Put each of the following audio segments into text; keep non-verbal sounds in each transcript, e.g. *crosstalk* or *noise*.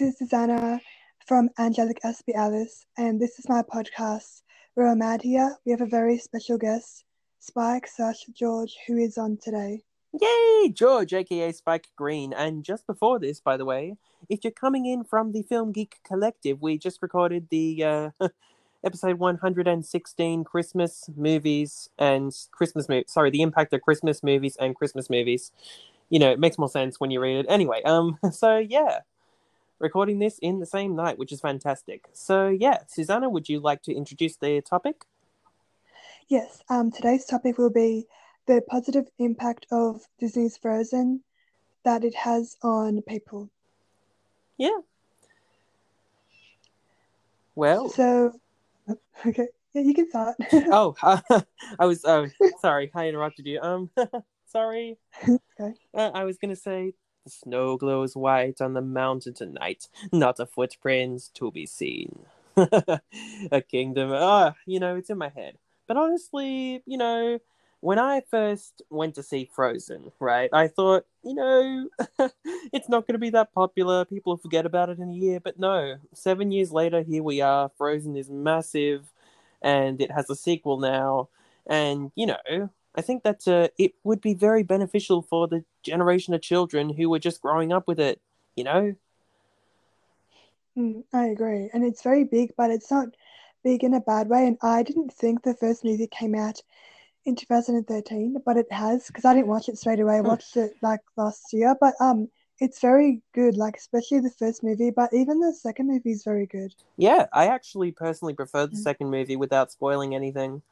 is Susanna from Angelic Aspie Alice, and this is my podcast. We're mad here. We have a very special guest, Spike slash George, who is on today. Yay, George, aka Spike Green. And just before this, by the way, if you're coming in from the Film Geek Collective, we just recorded the uh, *laughs* episode 116 Christmas movies and Christmas movies. Sorry, the impact of Christmas movies and Christmas movies. You know, it makes more sense when you read it. Anyway, um, *laughs* so yeah, recording this in the same night, which is fantastic. So yeah, Susanna, would you like to introduce the topic? Yes, um, today's topic will be the positive impact of Disney's Frozen that it has on people. Yeah. Well. So, *laughs* okay, yeah, you can start. *laughs* oh, uh, *laughs* I was. Oh, sorry, I interrupted you. Um, sorry. okay. Uh, I was gonna say the snow glows white on the mountain tonight, not a footprint to be seen. *laughs* a kingdom. Ah, you know, it's in my head. But honestly, you know, when I first went to see Frozen, right, I thought, you know, *laughs* it's not going to be that popular. People will forget about it in a year. But no, seven years later, here we are. Frozen is massive and it has a sequel now. And, you know, I think that uh, it would be very beneficial for the generation of children who were just growing up with it, you know? Mm, I agree. And it's very big, but it's not big in a bad way. And I didn't think the first movie came out in 2013, but it has because I didn't watch it straight away. I hmm. watched it like last year, but um, it's very good. Like especially the first movie, but even the second movie is very good. Yeah, I actually personally prefer the mm. second movie without spoiling anything.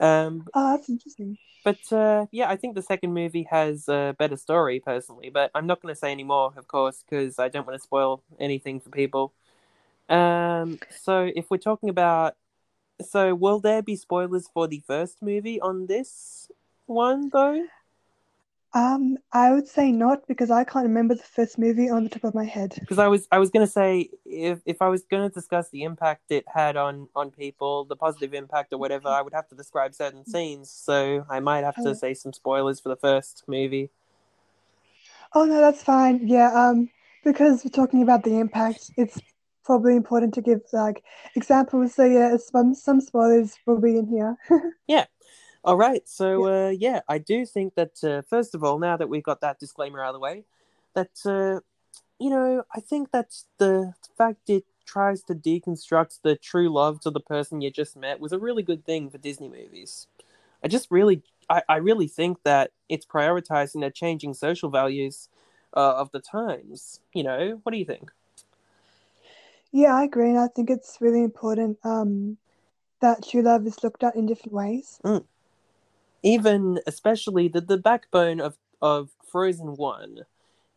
Um, oh, that's interesting. But uh, yeah, I think the second movie has a better story personally, but I'm not going to say any more, of course, because I don't want to spoil anything for people. Um, so if we're talking about so, will there be spoilers for the first movie on this one, though? Um, I would say not because I can't remember the first movie on the top of my head. Because I was I was gonna say if if I was gonna discuss the impact it had on on people, the positive impact or whatever, I would have to describe certain scenes. So I might have to oh. say some spoilers for the first movie. Oh no, that's fine. Yeah, um, because we're talking about the impact, it's probably important to give like examples. So yeah, some some spoilers will be in here. *laughs* yeah. All right. So yeah. Uh, yeah, I do think that uh, first of all, now that we've got that disclaimer out of the way, that uh, you know, I think that the fact it tries to deconstruct the true love to the person you just met was a really good thing for Disney movies. I just really, I, I really think that it's prioritizing the changing social values uh, of the times. You know, what do you think? Yeah, I agree, and I think it's really important um, that true love is looked at in different ways. Mm. Even, especially the the backbone of of Frozen One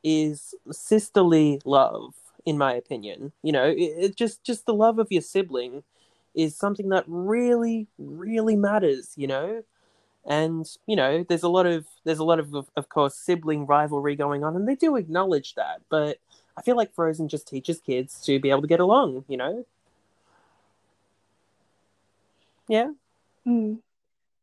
is sisterly love, in my opinion. You know, it, it just just the love of your sibling is something that really, really matters. You know, and you know, there's a lot of there's a lot of of, of course sibling rivalry going on, and they do acknowledge that, but I feel like Frozen just teaches kids to be able to get along, you know? Yeah. Mm.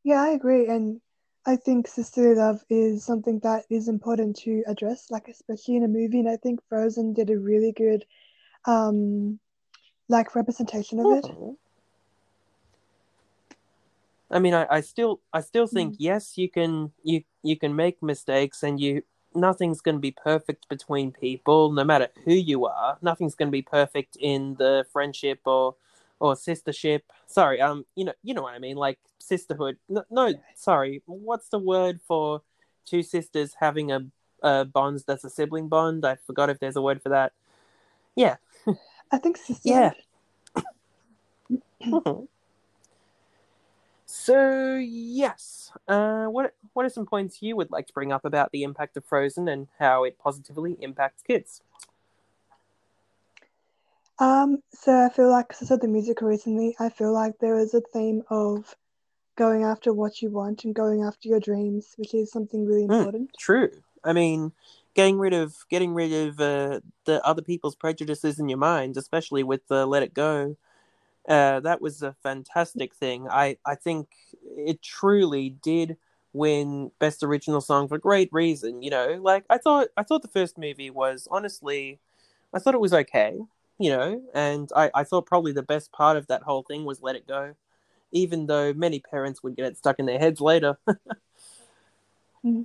Yeah, I agree. And I think sisterly love is something that is important to address, like especially in a movie. And I think Frozen did a really good, um, like representation of it. Oh. I mean, I, I still, I still think mm. yes, you can, you, you can make mistakes, and you nothing's going to be perfect between people, no matter who you are. Nothing's going to be perfect in the friendship or or sistership. Sorry, um, you know, you know what I mean, like sisterhood. No, no sorry, what's the word for two sisters having a, a bond that's a sibling bond? I forgot if there's a word for that. Yeah, I think sisterhood. Yeah. *coughs* Mm-hmm. So yes, uh, what what are some points you would like to bring up about the impact of Frozen and how it positively impacts kids? Um, so I feel like, cause I saw the musical recently, I feel like there is a theme of going after what you want and going after your dreams, which is something really hmm, important. Mm, true. I mean, getting rid of getting rid of uh, the other people's prejudices in your mind, especially with uh, Let It Go uh, that was a fantastic thing. I, I think it truly did win best original song for great reason. You know, like I thought I thought the first movie was honestly I thought it was okay, you know, and I, I thought probably the best part of that whole thing was Let It Go, even though many parents would get it stuck in their heads later. *laughs* Mm.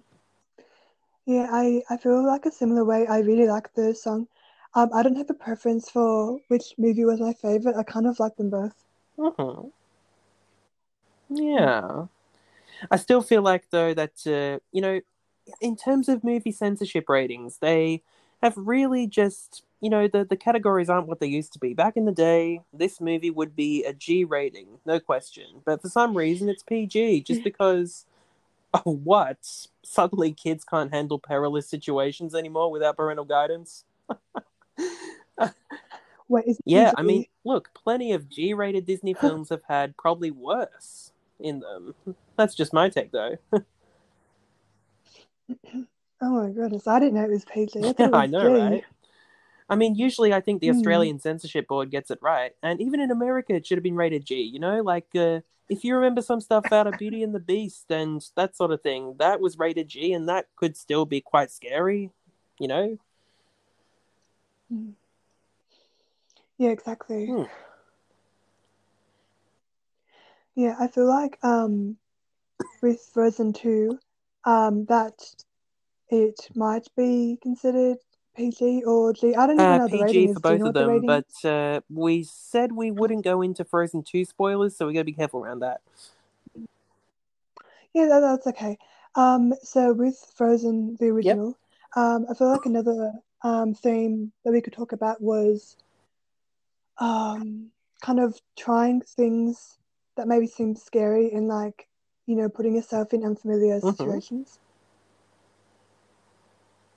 Yeah, I, I feel like a similar way. I really like the song. Um, I don't have a preference for which movie was my favorite. I kind of like them both. Mhm. Yeah. I still feel like though that uh, you know, in terms of movie censorship ratings, they have really just you know the the categories aren't what they used to be. Back in the day, this movie would be a G rating, no question. But for some reason, it's PG just *laughs* because. Oh, what? Suddenly, kids can't handle perilous situations anymore without parental guidance. *laughs* Wait, is it Yeah, I mean, look, plenty of G-rated Disney *laughs* films have had probably worse in them. That's just my take, though. Oh my goodness, I didn't know it was PG. I Yeah, I know, G. right? I mean, usually I think the Hmm. Australian censorship board gets it right, and even in America, it should have been rated G. You know, like uh, if you remember some stuff out of Beauty and the Beast and that sort of thing, that was rated G, and that could still be quite scary. You know, Yeah, exactly. Hmm. Yeah, I feel like um with Frozen 2, um that it might be considered PG or G. I don't even uh, know the PG rating for is. Do you both of what the them, but uh, we said we wouldn't go into Frozen Two spoilers, so we got to be careful around that. Yeah, that, that's okay. Um, so with Frozen, the original, um, I feel like another um theme that we could talk about was um kind of trying things that maybe seem scary and like, you know, putting yourself in unfamiliar Mhm. situations.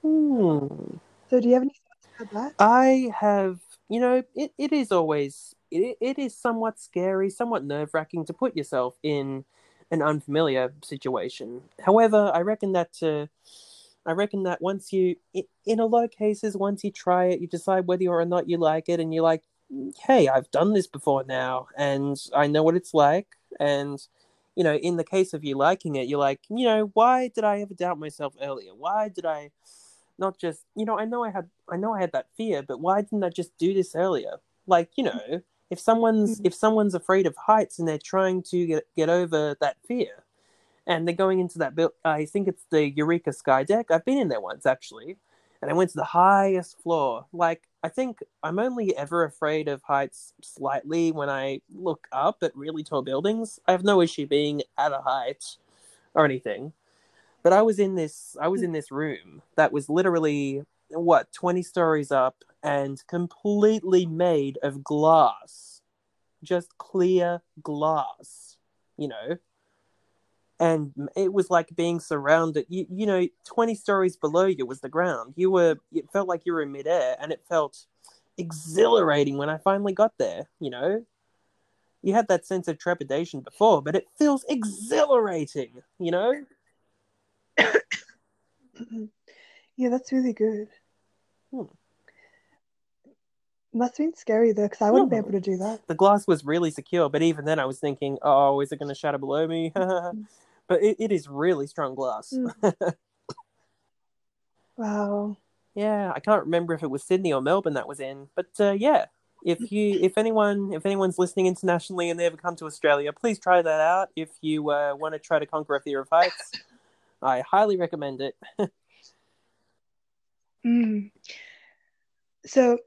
Hmm. So do you have any thoughts about that? I have, you know, it, it is always, it, it is somewhat scary, somewhat nerve wracking to put yourself in an unfamiliar situation. However, I reckon that, uh, I reckon that once you, in a lot of cases, once you try it, you decide whether or not you like it, and you're like, hey, I've done this before now, and I know what it's like. And, you know, in the case of you liking it, you're like, you know, why did I ever doubt myself earlier? Why did I not just you know i know i had i know i had that fear but why didn't i just do this earlier? Like you know if someone's Mhm. if someone's afraid of heights and they're trying to get get over that fear and they're going into that build i think it's the Eureka Skydeck. I've been in there once actually and i went to the highest floor. Like i think i'm only ever afraid of heights slightly when i look up at really tall buildings. I have no issue being at a height or anything but I was in this I was hmm. in this room that was literally what 20 stories up and completely made of glass. Just clear glass, you know. And it was like being surrounded you, you know 20 stories below you was the ground. You were it felt like you were in midair and it felt exhilarating when I finally got there, you know. You had that sense of trepidation before, but it feels exhilarating, you know? Yeah, that's really good. Hmm. Must have been scary though, because I wouldn't be Mhm. able to do that. the glass was really secure, but even then I was thinking, oh, is it going to shatter below me? *laughs* but it, it is really strong glass. Mm. *laughs* Wow. yeah, I can't remember if it was Sydney or Melbourne that was in, but uh, yeah, if you, if anyone, if anyone's listening internationally and they ever come to Australia, please try that out. If you uh, want to try to conquer a fear of heights, I highly recommend it. *laughs* Mm. So,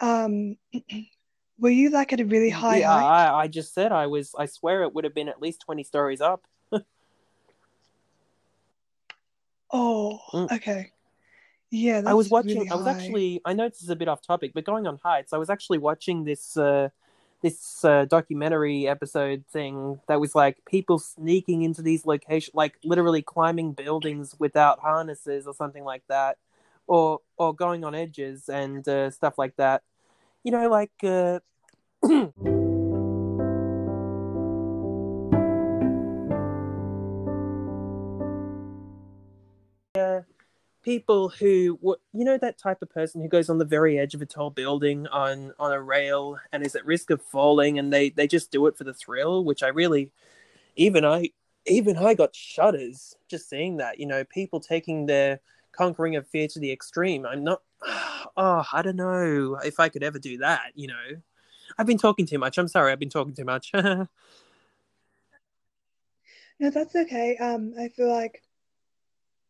um, *clears throat* were you like at a really high yeah, height? I, I just said I was. I swear it would have been at least twenty stories up. *laughs* Oh, Mm. okay. Yeah, that's I was watching. really I was actually. I know this is a bit off topic, but going on heights, I was actually watching this uh, this uh, documentary episode thing that was like people sneaking into these locations, like literally climbing buildings without harnesses or something like that, or or going on edges and uh, stuff like that. You know, like. Uh, *clears throat* people who you know that type of person who goes on the very edge of a tall building on on a rail and is at risk of falling and they they just do it for the thrill which i really even i even i got shudders just seeing that you know people taking their conquering of fear to the extreme i'm not *sighs* oh, I don't know if I could ever do that. You know, I've been talking too much. I'm sorry. I've been talking too much. *laughs* no, that's okay. Um, I feel like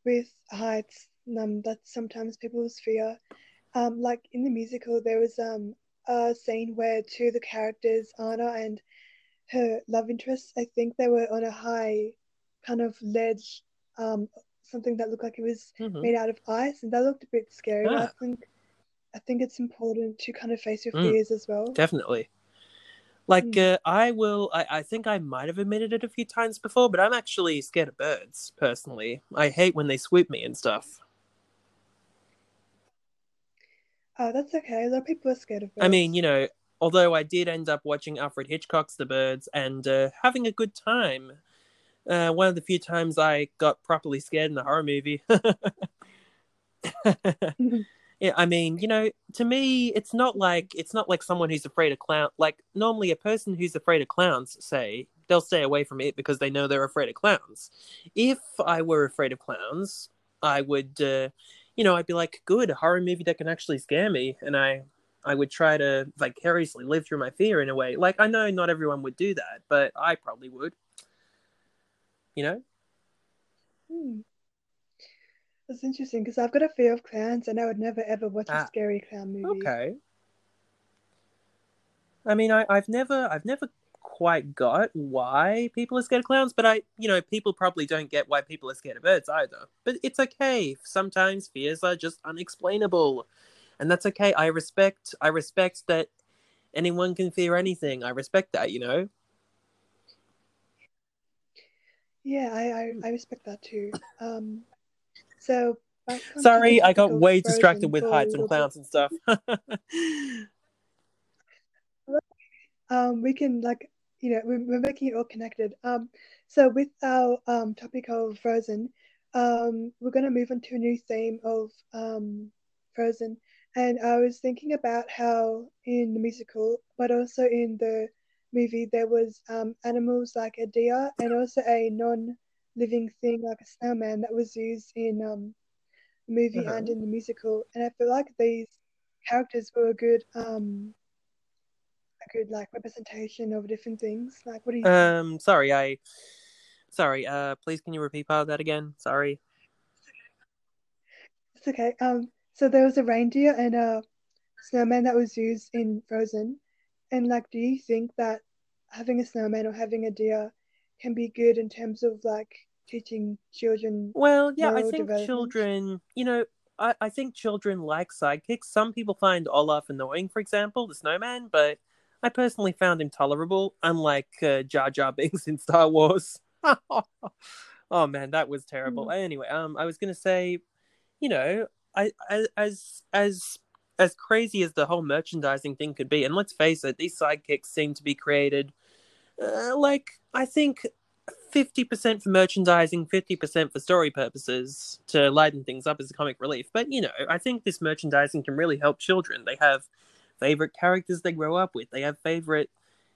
with heights, um, that's sometimes people's fear. Um, like in the musical, there was um a scene where two of the characters, Anna and her love interest, I think they were on a high kind of ledge, um, something that looked like it was Mhm. made out of ice, and that looked a bit scary. But I Ah. think I think it's important to kind of face your Mm. fears as well. Definitely. Like, Mm. uh, I will. I, I think I might have admitted it a few times before, but I'm actually scared of birds personally. I hate when they swoop me and stuff. Oh, that's okay. A lot of people are scared of birds. I mean, you know, although I did end up watching Alfred Hitchcock's The Birds and uh, having a good time. Uh, one of the few times I got properly scared in a horror movie. *laughs* *laughs* yeah, I mean, you know, to me, it's not like it's not like someone who's afraid of clown. Like normally, a person who's afraid of clowns, say they'll stay away from it because they know they're afraid of clowns. If I were afraid of clowns, I would, uh, you know, I'd be like, good, a horror movie that can actually scare me, and I, I would try to vicariously live through my fear in a way. Like I know not everyone would do that, but I probably would. You know. Hmm. That's interesting because I've got a fear of clowns and I would never ever watch a Ah, scary clown movie. Okay. I mean, I, I've never, I've never quite got why people are scared of clowns, but I, you know, people probably don't get why people are scared of birds either. But it's okay. Sometimes fears are just unexplainable, and that's okay. I respect, I respect that anyone can fear anything. I respect that, you know. Yeah, I, I, I respect that too. Um, so back onto the Sorry, I got way distracted with heights and clowns and stuff. *laughs* Um, we can like you know we're, we're making it all connected. Um, so with our um topic of Frozen, um, we're gonna move on to a new theme of um Frozen, and I was thinking about how in the musical, but also in the movie, there was um animals like a deer and also a non-living thing like a snowman that was used in um the movie Uh-huh. and in the musical, and I feel like these characters were a good um a good like representation of different things. Like, what do you think? um, sorry, I, sorry. Uh, please, can you repeat part of that again? Sorry. It's okay. Um, so there was a reindeer and a snowman that was used in Frozen, and like, do you think that having a snowman or having a deer can be good in terms of like teaching children? Well, yeah, I think children, you know, I, I think children like sidekicks. Some people find Olaf annoying, for example, the snowman, but I personally found him tolerable, unlike uh, Jar Jar Binks in Star Wars. *laughs* oh man, that was terrible. Mm. Anyway, um, I was gonna say, you know, I, I as as as crazy as the whole merchandising thing could be, and let's face it, these sidekicks seem to be created, uh, like I think 50% for merchandising, 50% for story purposes to lighten things up as a comic relief. But, you know, I think this merchandising can really help children. They have favorite characters they grow up with. They have favorite,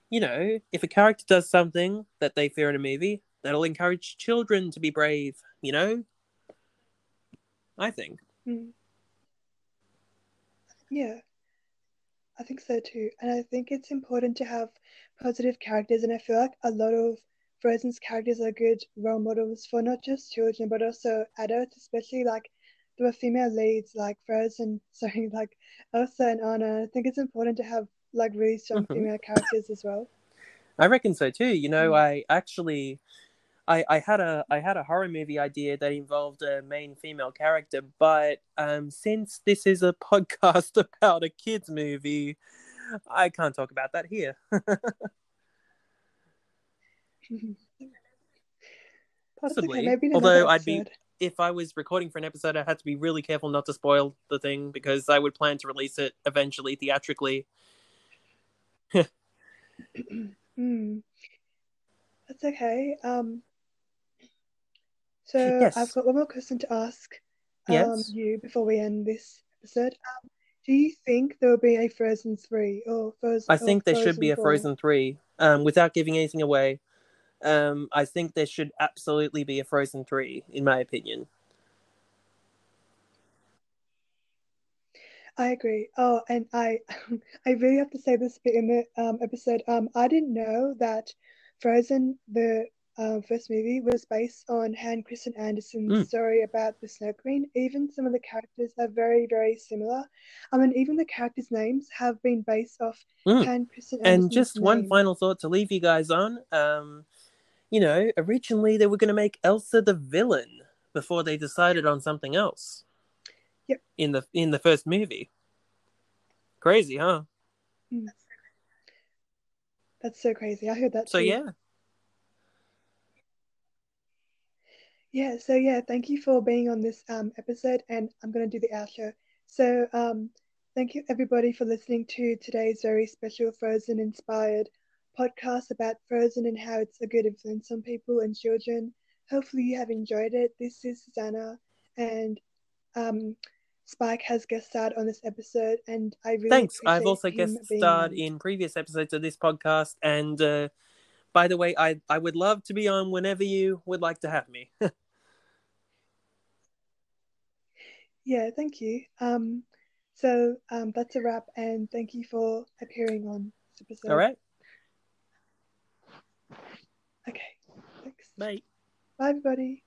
you know, if a character does something that they fear in a movie, that'll encourage children to be brave, you know? I think. Mm. Yeah, I think so too. And I think it's important to have positive characters. And I feel like a lot of Frozen's characters are good role models for not just children, but also adults, especially like there were female leads like Frozen, *laughs* sorry, like Elsa and Anna. I think it's important to have like really strong Mhm. female characters as well. I reckon so too. You know, Mm. I actually I, I had a I had a horror movie idea that involved a main female character, but um, since this is a *laughs* podcast about a kids movie, I can't talk about that here. *laughs* Possibly, okay, although I'd be. If I was recording for an episode, I had to be really careful not to spoil the thing because I would plan to release it eventually theatrically. Mm. That's okay. Um, so I've got one more question to ask um, Yes. you before we end this episode. Um, do you think there will be a Frozen 3 or Frozen I think there should be a 4? Frozen three. Um, without giving anything away, um, I think there should absolutely be a Frozen three, in my opinion. I agree. Oh, and I, *laughs* I really have to say this bit in the um, episode. Um, I didn't know that Frozen, the uh, first movie, was based on Hans Christian Andersen's Mm. story about the Snow Queen. Even some of the characters are very, very similar. I mean, even the characters' names have been based off Mm. Hans Christian And Andersen's just one name. final thought to leave you guys on. Um, you know, originally they were going to make Elsa the villain before they decided on something else. Yep. In the in the first movie. Crazy, huh? Mm. That's so crazy. I heard that So too. yeah. Yeah, so yeah, thank you for being on this um, episode, and I'm going to do the outro. So, um, thank you everybody for listening to today's very special Frozen inspired podcast about Frozen and how it's a good influence on people and children. Hopefully, you have enjoyed it. This is Susanna, and um, Spike has guest starred on this episode, and I really Thanks. I've also guest starred on. in previous episodes of this podcast and uh by the way, I I would love to be on whenever you would like to have me. *laughs* Yeah, thank you. Um, so um, that's a wrap, and thank you for appearing on this episode. All right. Okay, thanks. Bye. Bye, everybody.